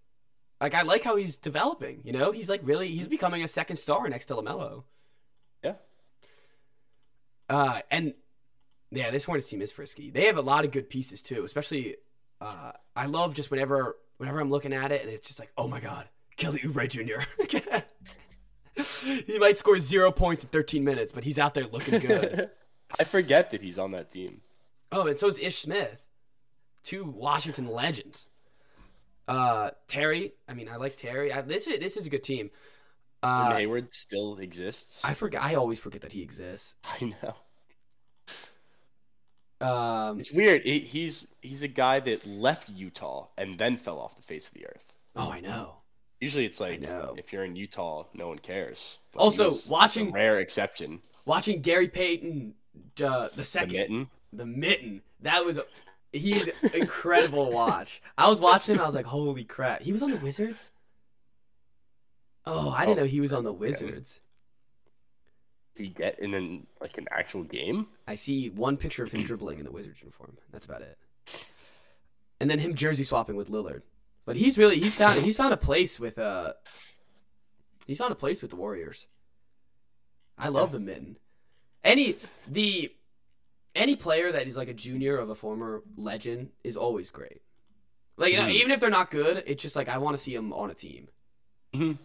like I like how he's developing. You know, he's like really he's becoming a second star next to LaMelo. Yeah. Uh, and yeah, this Hornets team is frisky. They have a lot of good pieces too, especially. Uh, I love just whenever whenever I'm looking at it, and it's just like, oh my god, Kelly Oubre Jr. *laughs* he might score zero points in 13 minutes, but he's out there looking good. *laughs* I forget that he's on that team. Oh, and so is Ish Smith, two Washington legends. Uh, Terry. I mean, I like Terry. I, this is this is a good team. Uh, Hayward still exists. I forget. I always forget that he exists. *laughs* I know. Um, It's weird. He, he's he's a guy that left Utah and then fell off the face of the earth. oh, I know. Usually, it's like if you're in Utah, no one cares. But Also, watching- rare exception. Watching Gary Payton, uh, the The second, mitten. The mitten. That was he's incredible to watch. I was watching him. I was like, holy crap. He was on the Wizards. Oh, I didn't Oh, know he was on the. Wizards. Did he get in an like an actual game? I see one picture of him *clears throat* dribbling in the Wizards uniform. That's about it. And then him jersey swapping with Lillard. But he's really he's found he's found a place with uh he's found a place with the Warriors. I love the mitten. Any the any player that is like a junior of a former legend is always great. Like you know, Mhm. even if they're not good, it's just like I want to see them on a team. Mhm.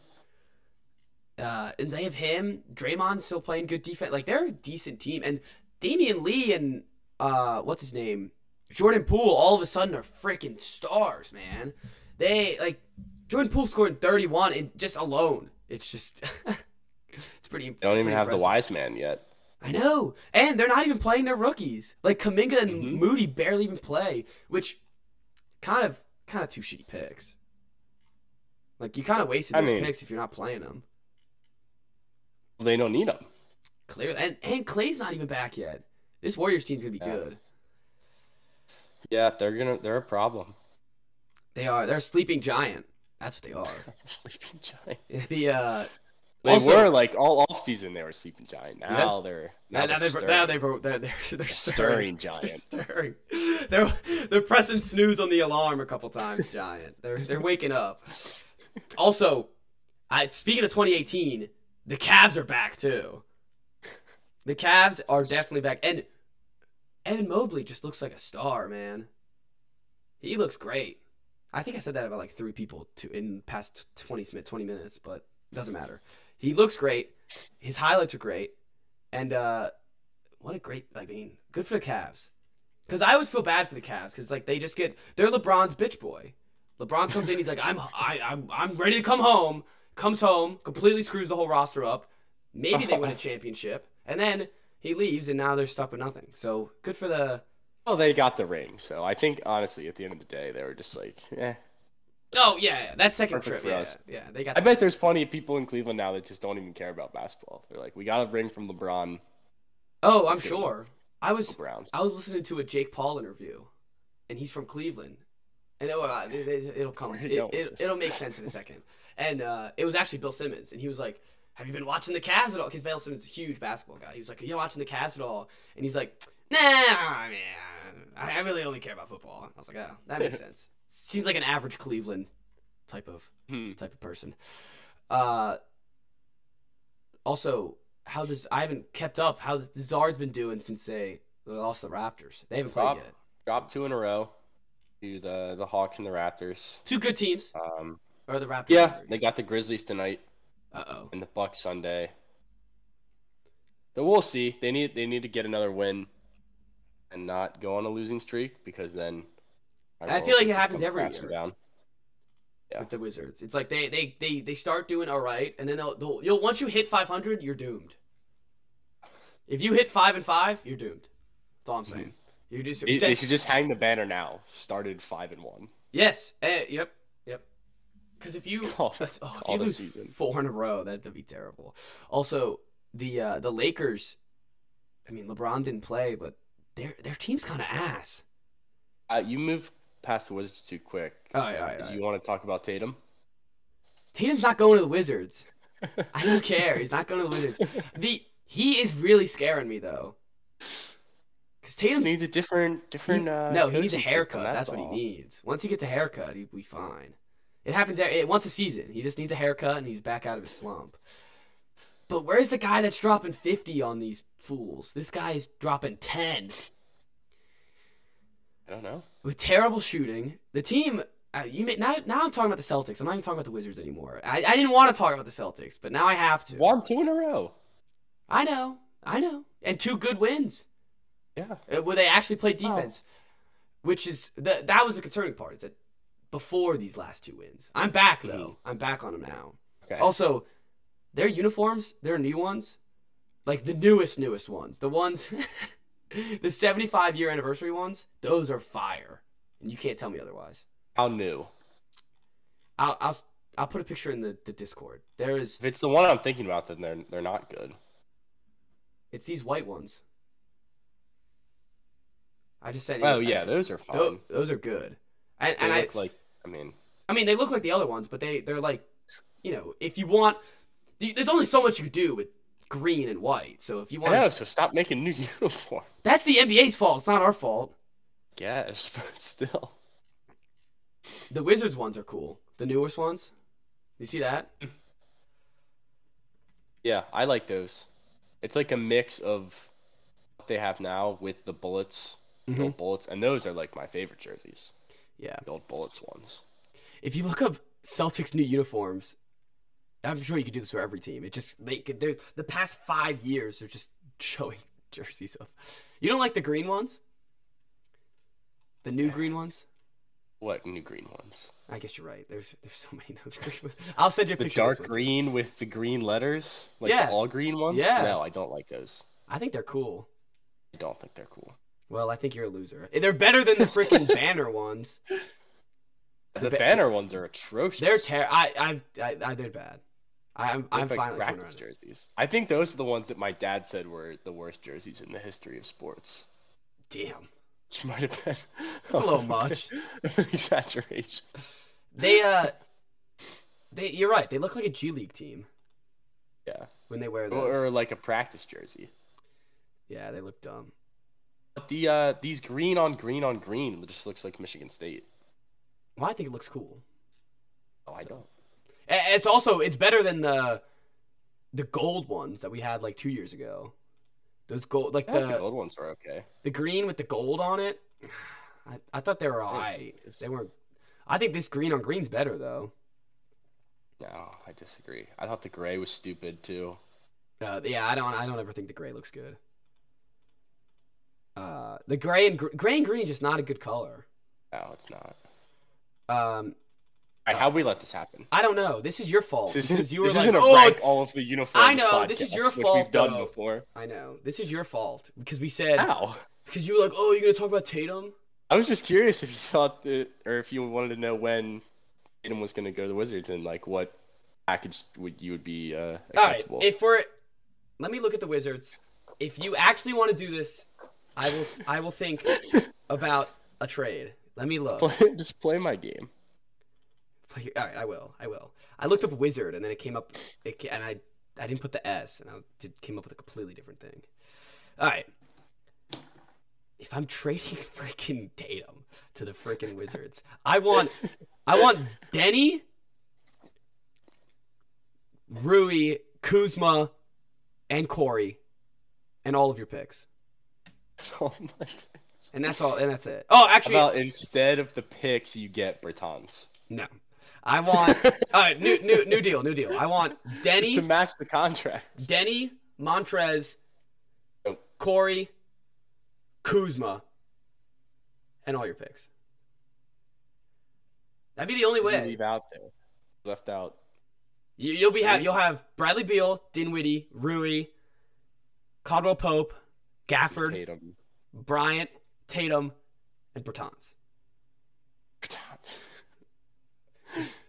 Uh, and they have him. Draymond's still playing good defense. Like they're a decent team. And Damion Lee and uh, what's his name, Jordan Poole, all of a sudden are freaking stars, man. They like Jordan Poole scored 31 and just alone. It's just *laughs* it's pretty. They don't even pretty have the Wiseman yet. I know, and they're not even playing their rookies. Like Kuminga and Mhm. Moody barely even play, which kind of kind of two shitty picks. Like you kind of wasted I those mean- picks if you're not playing them. They don't need them. Clearly, and and Clay's not even back yet. This Warriors team's gonna be Yeah. good. Yeah, they're gonna. They're a problem. They are. They're a sleeping giant. That's what they are. *laughs* Sleeping giant. The uh, They Also- were like all off season. They were sleeping giant. Now they're now, now, they're they've stirring. now they're they're, *laughs* they're stirring giant. They're stirring. They're they're pressing snooze on the alarm a couple times. Giant. They're they're waking up. Also, I speaking of 2018, the Cavs are back too. The Cavs are definitely back, and Evan Mobley just looks like a star, man. He looks great. I think I said that about like three people to in past 20 20 minutes, but it doesn't matter. He looks great. His highlights are great, and uh, what a great! I mean, good for the Cavs. Because I always feel bad for the Cavs because like they just get they're LeBron's bitch boy. LeBron comes in, he's like, I'm I, I'm I'm ready to come home. Comes home, completely screws the whole roster up. Maybe they win a *laughs* championship, and then he leaves, and now they're stuck with nothing. So good for the. Well, they got the ring, so I think honestly, at the end of the day, they were just like, eh. Oh yeah, yeah, that second Perfect trip. Yeah, us. yeah, they got. I bet there's plenty of people in Cleveland now that just don't even care about basketball. They're like, we got a ring from LeBron. oh, I'm Let's go. sure. I was Browns. I was listening to a Jake Paul interview, and he's from Cleveland, and it, uh, it, it, it'll come. It, it, it'll make sense in a second. And uh, it was actually Bill Simmons, and he was like, "Have you been watching the Cavs at all?" Because Bill Simmons is a huge basketball guy. He was like, "Are you watching the Cavs at all?" And he's like, "Nah, I I really only care about football. I was like, oh, that makes *laughs* sense. Seems like an average Cleveland type of Hmm. type of person. Uh, also, how does I haven't kept up how the Czar's been doing since they lost the Raptors. They haven't played Rob- yet. Dropped two in a row to the the Hawks and the Raptors. Two good teams, Um, or the Raptors. yeah, they got the Grizzlies tonight Uh oh. and the Bucks Sunday. So we'll see. They need they need to get another win and not go on a losing streak because then I feel like it happens every year. Down. Yeah. With the Wizards, it's like they they they, they start doing all right, and then they'll, they'll you'll once you hit 500, you're doomed. If you hit five and five, you're doomed. That's all I'm saying. You just They, they should just hang the banner now. Started five and one. Yes. Eh, yep. Yep. Because if you, *laughs* All- oh, if all the season. four in a row, that'd be terrible. Also, the uh, the Lakers. I mean, LeBron didn't play, but their their team's kind of ass. Uh, you move past the Wizards too quick. All right, all right, all Do right. you want to talk about Tatum? Tatum's not going to the Wizards. *laughs* I don't care. He's not going to the Wizards. The he is really scaring me though. Because He Tatum needs a different different. Uh, no, he needs a haircut. system, that's, that's what he needs. Once he gets a haircut, he'll be fine. It happens e- once a season. He just needs a haircut and he's back out of his slump. But where's the guy that's dropping 50 on these fools? This guy's dropping 10 *laughs* I don't know. with terrible shooting. The team, uh, you may, now now I'm talking about the Celtics. I'm not even talking about the Wizards anymore. I, I didn't want to talk about the Celtics, but now I have to. Won two in a row. I know, I know, and two good wins. Yeah. uh, where they actually played Oh. defense, which is the, that was the concerning part. Is that before these last two wins, I'm back though. I'm back on them now. Okay. Also, their uniforms, their new ones, like the newest, newest ones, the ones, *laughs* *laughs* the 75 year anniversary ones, those are fire, and you can't tell me otherwise. How new? I'll I'll, I'll put a picture in the, the Discord. There is If it's the one I'm thinking about, then they're they're not good. it's these white ones. I just said. Oh yeah, those are fine. those, those are good, and, they and I look like. I mean, I mean, they look like the other ones, but they they're like, you know, if you want, there's only so much you could do with green and white. So if you I want, know. So stop making new *laughs* uniforms. that's the NBA's fault. It's not our fault. Guess, *laughs* but still. The Wizards ones are cool. The newest ones. You see that? Yeah, I like those. It's like a mix of what they have now with the bullets, the Mhm. old bullets, and those are like my favorite jerseys. Yeah. The old bullets ones. If you look up Celtics new uniforms, I'm sure you could do this for every team. It just they they're the past five years they're just *laughs* showing jerseys of. You don't like the green ones? The new green ones? What new green ones? I guess you're right. There's there's so many new green ones. I'll send you a The picture. of this dark green with the green letters, like Yeah. the all green ones. Yeah. No, I don't like those. I think they're cool. I don't think they're cool. Well, I think you're a loser. They're better than the freaking *laughs* banner ones. The ba- banner ones are atrocious. They're terrible. I, I, I, I, they're bad. I, I'm, I'm like fine. jerseys. I think those are the ones that my dad said were the worst jerseys in the history of sports. Damn. *laughs* Which might have been a little *laughs* much. *laughs* exaggeration. They, uh, they. You're right. They look like a G League team Yeah. when they wear those. Or, or like a practice jersey. yeah, they look dumb. But the uh these green on green on green just looks like Michigan State. Well, I think it looks cool. Oh, I don't. It's also it's better than the, the gold ones that we had like two years ago. Those gold, like the the old ones are okay. the green with the gold on it. I, I thought they were alright. They weren't. I think this green on green's better though. No, I disagree. I thought the gray was stupid too. Uh, yeah, I don't. I don't ever think the gray looks good. Uh, the gray and gr- gray and green just not a good color. No, it's not. Um, right, how we let this happen? I don't know. This is your fault This isn't, you were this like, isn't a "Oh, rank all of the uniforms. I know, this is podcast, your which fault, We've done though. before. I know this is your fault because we said How? because you were like, oh, you're gonna talk about Tatum. I was just curious if you thought that, or if you wanted to know when Tatum was going to go to the Wizards and like what package would you would be uh, All right, if we're let me look at the Wizards. If you actually want to do this, I will. I will think *laughs* about a trade. Let me look. Play- just play my game. Play- All right, I will. I will. I looked up wizard and then it came up, it, and I I didn't put the S and I did, came up with a completely different thing. All right. if I'm trading *laughs* freaking Tatum to the freaking Wizards, I want I want Deni, Rui, Kuzma, and Corey, and all of your picks. *laughs* Oh my And that's all. And that's it. Oh, actually, How about instead of the picks, you get Bertans? no. I want. *laughs* all right, new new new deal, new deal. I want Just Deni, to match the contract. Deni, Montrez. Corey, Kuzma, and all your picks. That'd be the only Who did you way. leave out there? Left out. You, you'll be have you'll have Bradley Beal, Dinwiddie, Rui, Caldwell Pope, Gafford, Tatum. Bryant, Tatum, and. Bertans.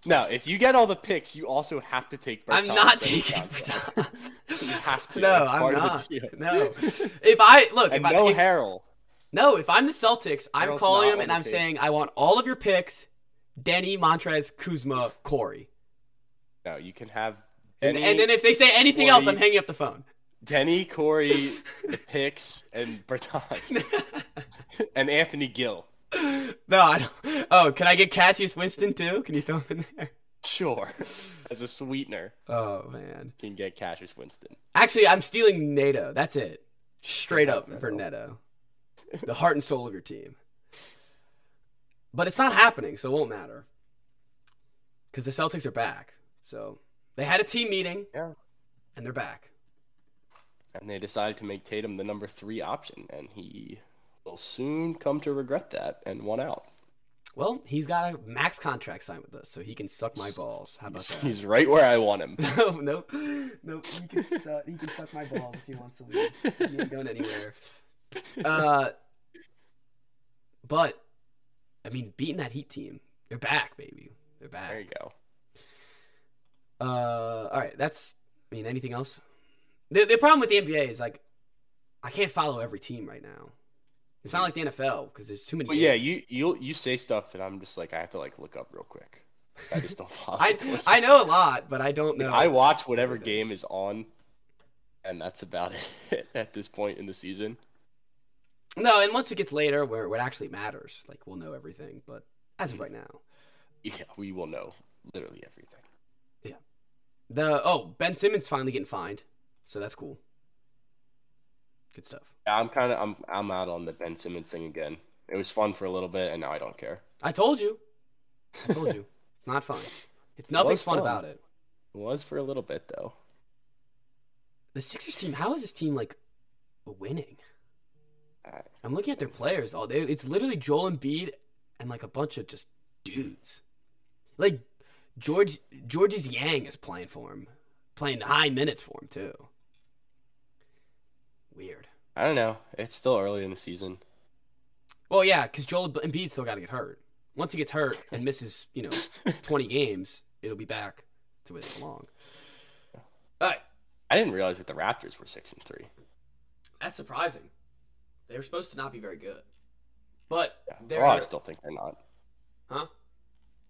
No, if you get all the picks, you also have to take Bertans. I'm not taking. Bertans. *laughs* You have to. No, It's I'm not. No. If I look, And if no I, if, Harrell. no, if I'm the Celtics, I'm Harrell's calling him and I'm saying I want all of your picks: Deni, Montrez, Kuzma, Corey. No, you can have And, Deni, and then if they say anything else, I'm hanging up the phone. Deni, Corey, *laughs* the picks, and Bertans, *laughs* and Anthony Gill. No, I don't. Oh, can I get Cassius Winston too? Can you throw him in there? Sure, as a sweetener, Oh man. can get Cassius Winston. Actually, I'm stealing Neto. That's it. Straight up for Neto. Neto. *laughs* The heart and soul of your team. But it's not happening, so it won't matter. Because the Celtics are back. So they had a team meeting. Yeah. And they're back. And they decided to make Tatum the number three option, and he will soon come to regret that and won out. Well, he's got a max contract signed with us, so he can suck my balls. How about that? he's right where I want him. *laughs* no, no, no. He can, suck, he can suck my balls if he wants to leave. He ain't going anywhere. Uh, but I mean, beating that Heat team, they're back, baby. They're back. There you go. Uh, all right. That's. I mean, anything else? The the problem with the NBA is like, I can't follow every team right now. It's not like the NFL because there's too many. But yeah, you you you say stuff, and I'm just like I have to like look up real quick. I just don't *laughs* follow. I. I know a lot, but I don't Like, know. I watch whatever game is on, and that's about *laughs* it at this point in the season. No, and once it gets later, where it actually matters, like we'll know everything. But as of right now, Yeah, we will know literally everything. Yeah. The oh Ben Simmons finally getting fined, so that's cool. Good stuff. Yeah, I'm kind of I'm I'm out on the Ben Simmons thing again. It was fun for a little bit, and now I don't care. I told you. I told *laughs* you. it's not fun. It's nothing's was fun, fun. about it. It was for a little bit though. The Sixers team. How is this team like winning? I- I'm looking at their players. All they, it's literally Joel Embiid and like a bunch of just dudes. Like George Georges Niang is playing for him, playing high minutes for him too. Weird. I don't know. It's still early in the season. Well, yeah, because Joel Embiid still got to get hurt. Once he gets hurt and misses, you know, *laughs* 20 games, it'll be back to where it belong. All right, I didn't realize that the Raptors were six and three. that's surprising. They were supposed to not be very good, but Yeah. they're Well, I still think they're not. huh?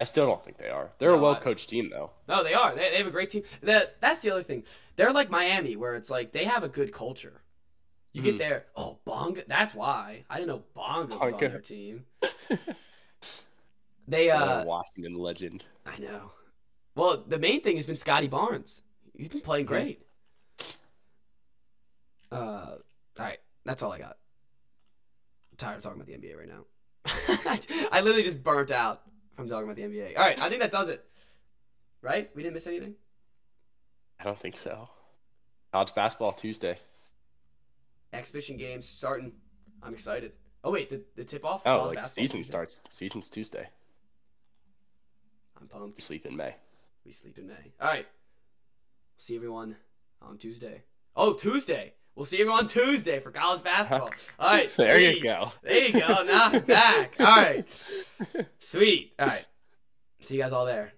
I still don't think they are. They're a No, I- well coached team though. No, they are. They, they have a great team. That that's the other thing. They're like Miami, where it's like they have a good culture. You get Mhm. there, oh Bonga. That's why I didn't know Bonga was on Bonga. their team. they Another uh, Washington legend. I know. Well, the main thing has been Scottie Barnes. He's been playing great. Uh, all right, that's all I got. I'm tired of talking about the NBA right now. *laughs* I literally just burnt out from talking about the NBA. All right, I think that does it. Right? We didn't miss anything. I don't think so. College basketball Tuesday. Exhibition games starting. I'm excited. Oh wait, the, the tip off. Oh, like season starts. Season's Tuesday. I'm pumped. We sleep in May. We sleep in May. All right. See everyone on Tuesday. Oh, Tuesday. We'll see everyone on Tuesday for college basketball. *laughs* All right. there you go. There you go. Now I'm back. All right. *laughs* Sweet. All right. See you guys all there.